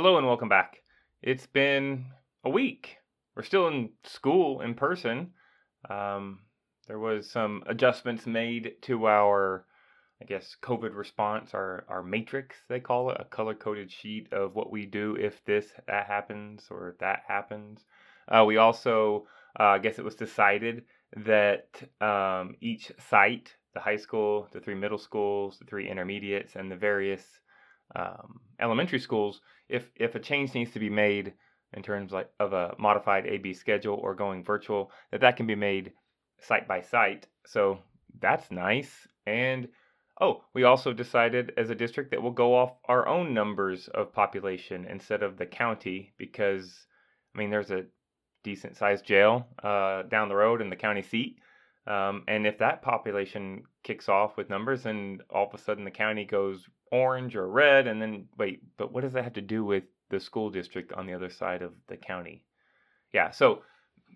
Hello and welcome back. It's been a week. We're still in school in person. Um, there was some adjustments made to our, I guess, COVID response, our our matrix they call it, a color coded sheet of what we do if this that happens or if that happens. Uh, we also, uh, I guess, it was decided that um, each site, the high school, the three middle schools, the three intermediates, and the various um, elementary schools, if if a change needs to be made in terms like of a modified AB schedule or going virtual, that that can be made site by site. So that's nice. And oh, we also decided as a district that we'll go off our own numbers of population instead of the county because I mean there's a decent sized jail uh, down the road in the county seat. Um, and if that population kicks off with numbers and all of a sudden the county goes orange or red, and then wait, but what does that have to do with the school district on the other side of the county? Yeah, so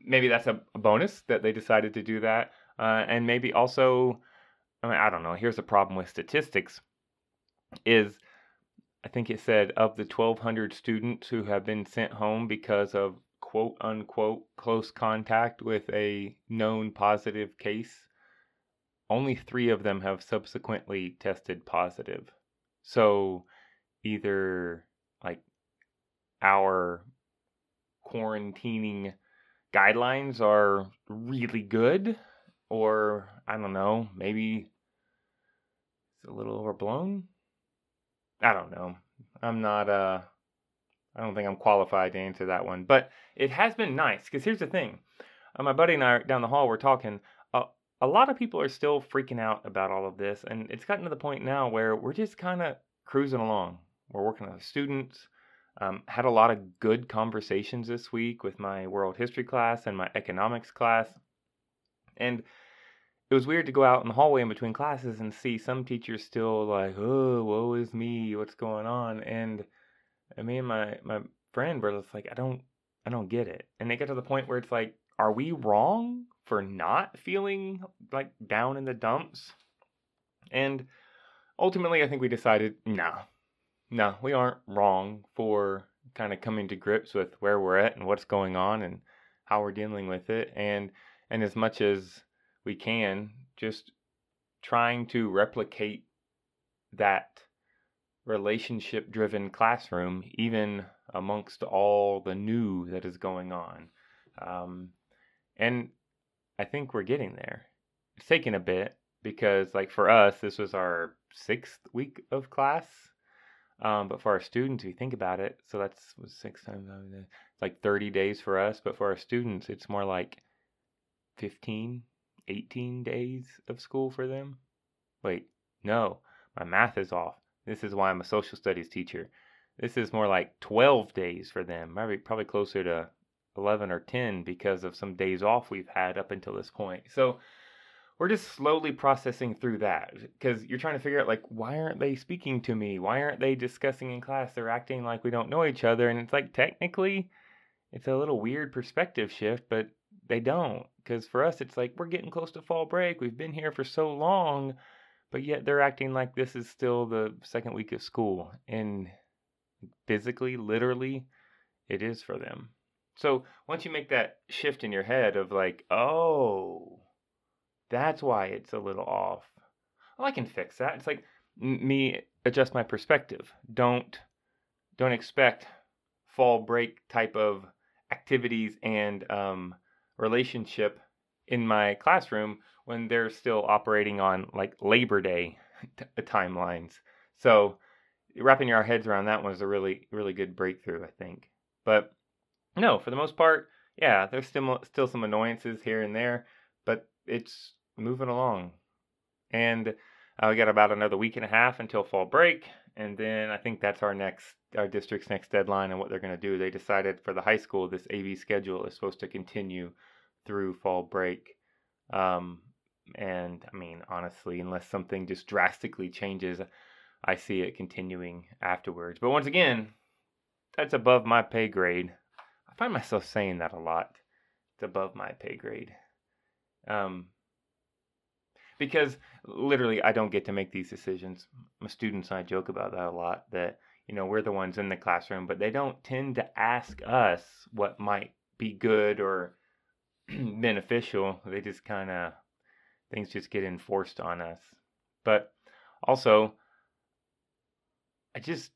maybe that's a, bonus that they decided to do that. Uh, and maybe also, I, mean, I don't know, here's a problem with statistics is I think it said of the 1,200 students who have been sent home because of quote unquote close contact with a known positive case, only three of them have subsequently tested positive. So either like our quarantining guidelines are really good, or I don't know, maybe it's a little overblown. I don't know. I'm not uh I don't think I'm qualified to answer that one, but it has been nice because here's the thing. Uh, my buddy and I down the hall we're talking. Uh, a lot of people are still freaking out about all of this, and it's gotten to the point now where we're just kind of cruising along. We're working with students. Um, had a lot of good conversations this week with my world history class and my economics class, and it was weird to go out in the hallway in between classes and see some teachers still like, "Oh, woe is me, what's going on?" and and me and my my friend were just like, I don't I don't get it. And they get to the point where it's like, are we wrong for not feeling like down in the dumps? And ultimately, I think we decided, no, no, we aren't wrong for kind of coming to grips with where we're at and what's going on and how we're dealing with it. And and as much as we can, just trying to replicate that relationship driven classroom, even amongst all the new that is going on. Um, and I think we're getting there. It's taking a bit because, like, for us, this was our sixth week of class. Um, but for our students, you think about it, so that's six times like 30 days for us. But for our students, it's more like 15, 18 days of school for them. Wait, no, my math is off. This is why I'm a social studies teacher. This is more like 12 days for them, maybe probably closer to 11 or 10 because of some days off we've had up until this point. So we're just slowly processing through that because you're trying to figure out like why aren't they speaking to me? Why aren't they discussing in class? They're acting like we don't know each other and it's like technically it's a little weird perspective shift, but they don't because for us it's like we're getting close to fall break. We've been here for so long but yet they're acting like this is still the second week of school and physically literally it is for them. So once you make that shift in your head of like oh that's why it's a little off well i can fix that it's like me adjust my perspective. Don't don't expect fall break type of activities and um, relationship in my classroom when they're still operating on like Labor Day t- timelines. So wrapping our heads around that was a really really good breakthrough, I think. But no, for the most part, yeah, there's still still some annoyances here and there, but it's moving along. And uh, we got about another week and a half until fall break, and then I think that's our next our district's next deadline and what they're going to do. They decided for the high school this AB schedule is supposed to continue through fall break. Um, and I mean, honestly, unless something just drastically changes, I see it continuing afterwards. But once again, that's above my pay grade. I find myself saying that a lot. It's above my pay grade. Um, because literally, I don't get to make these decisions. My students and I joke about that a lot. That you know, we're the ones in the classroom, but they don't tend to ask us what might be good or beneficial. They just kind of, things just get enforced on us. But also, I just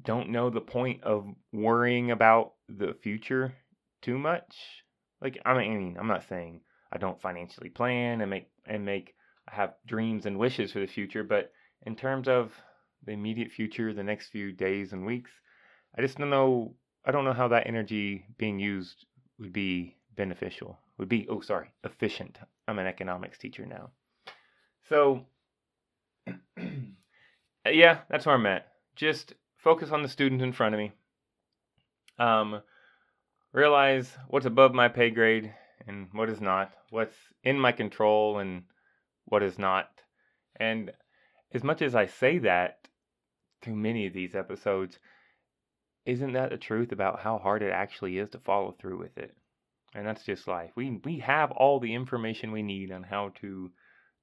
don't know the point of worrying about the future too much. Like I mean, I'm not saying I don't financially plan and make and make I have dreams and wishes for the future, but in terms of the immediate future, the next few days and weeks, I just don't know I don't know how that energy being used would be beneficial. Would be oh sorry, efficient. I'm an economics teacher now. So yeah, that's where I'm at. Just focus on the student in front of me. Um, realize what's above my pay grade and what is not, what's in my control and what is not. And as much as I say that through many of these episodes, isn't that the truth about how hard it actually is to follow through with it? And that's just life. We we have all the information we need on how to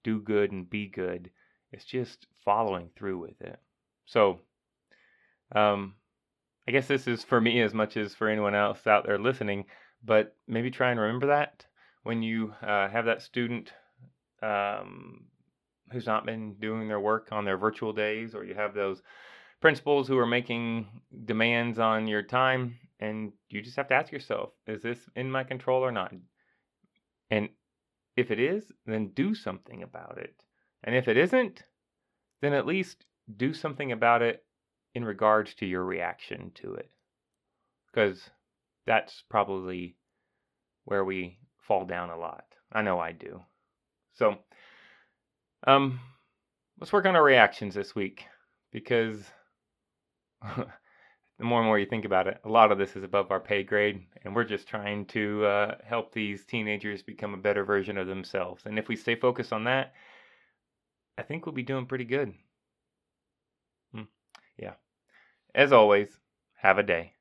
do good and be good. It's just following through with it. So um, I guess this is for me as much as for anyone else out there listening, but maybe try and remember that when you uh, have that student um, who's not been doing their work on their virtual days, or you have those principals who are making demands on your time, and you just have to ask yourself, is this in my control or not? And if it is, then do something about it. And if it isn't, then at least do something about it in regards to your reaction to it. Because that's probably where we fall down a lot. I know I do. So, um, let's work on our reactions this week because the more and more you think about it, a lot of this is above our pay grade, and we're just trying to uh, help these teenagers become a better version of themselves. And if we stay focused on that, I think we'll be doing pretty good. Hmm. Yeah. As always, have a day.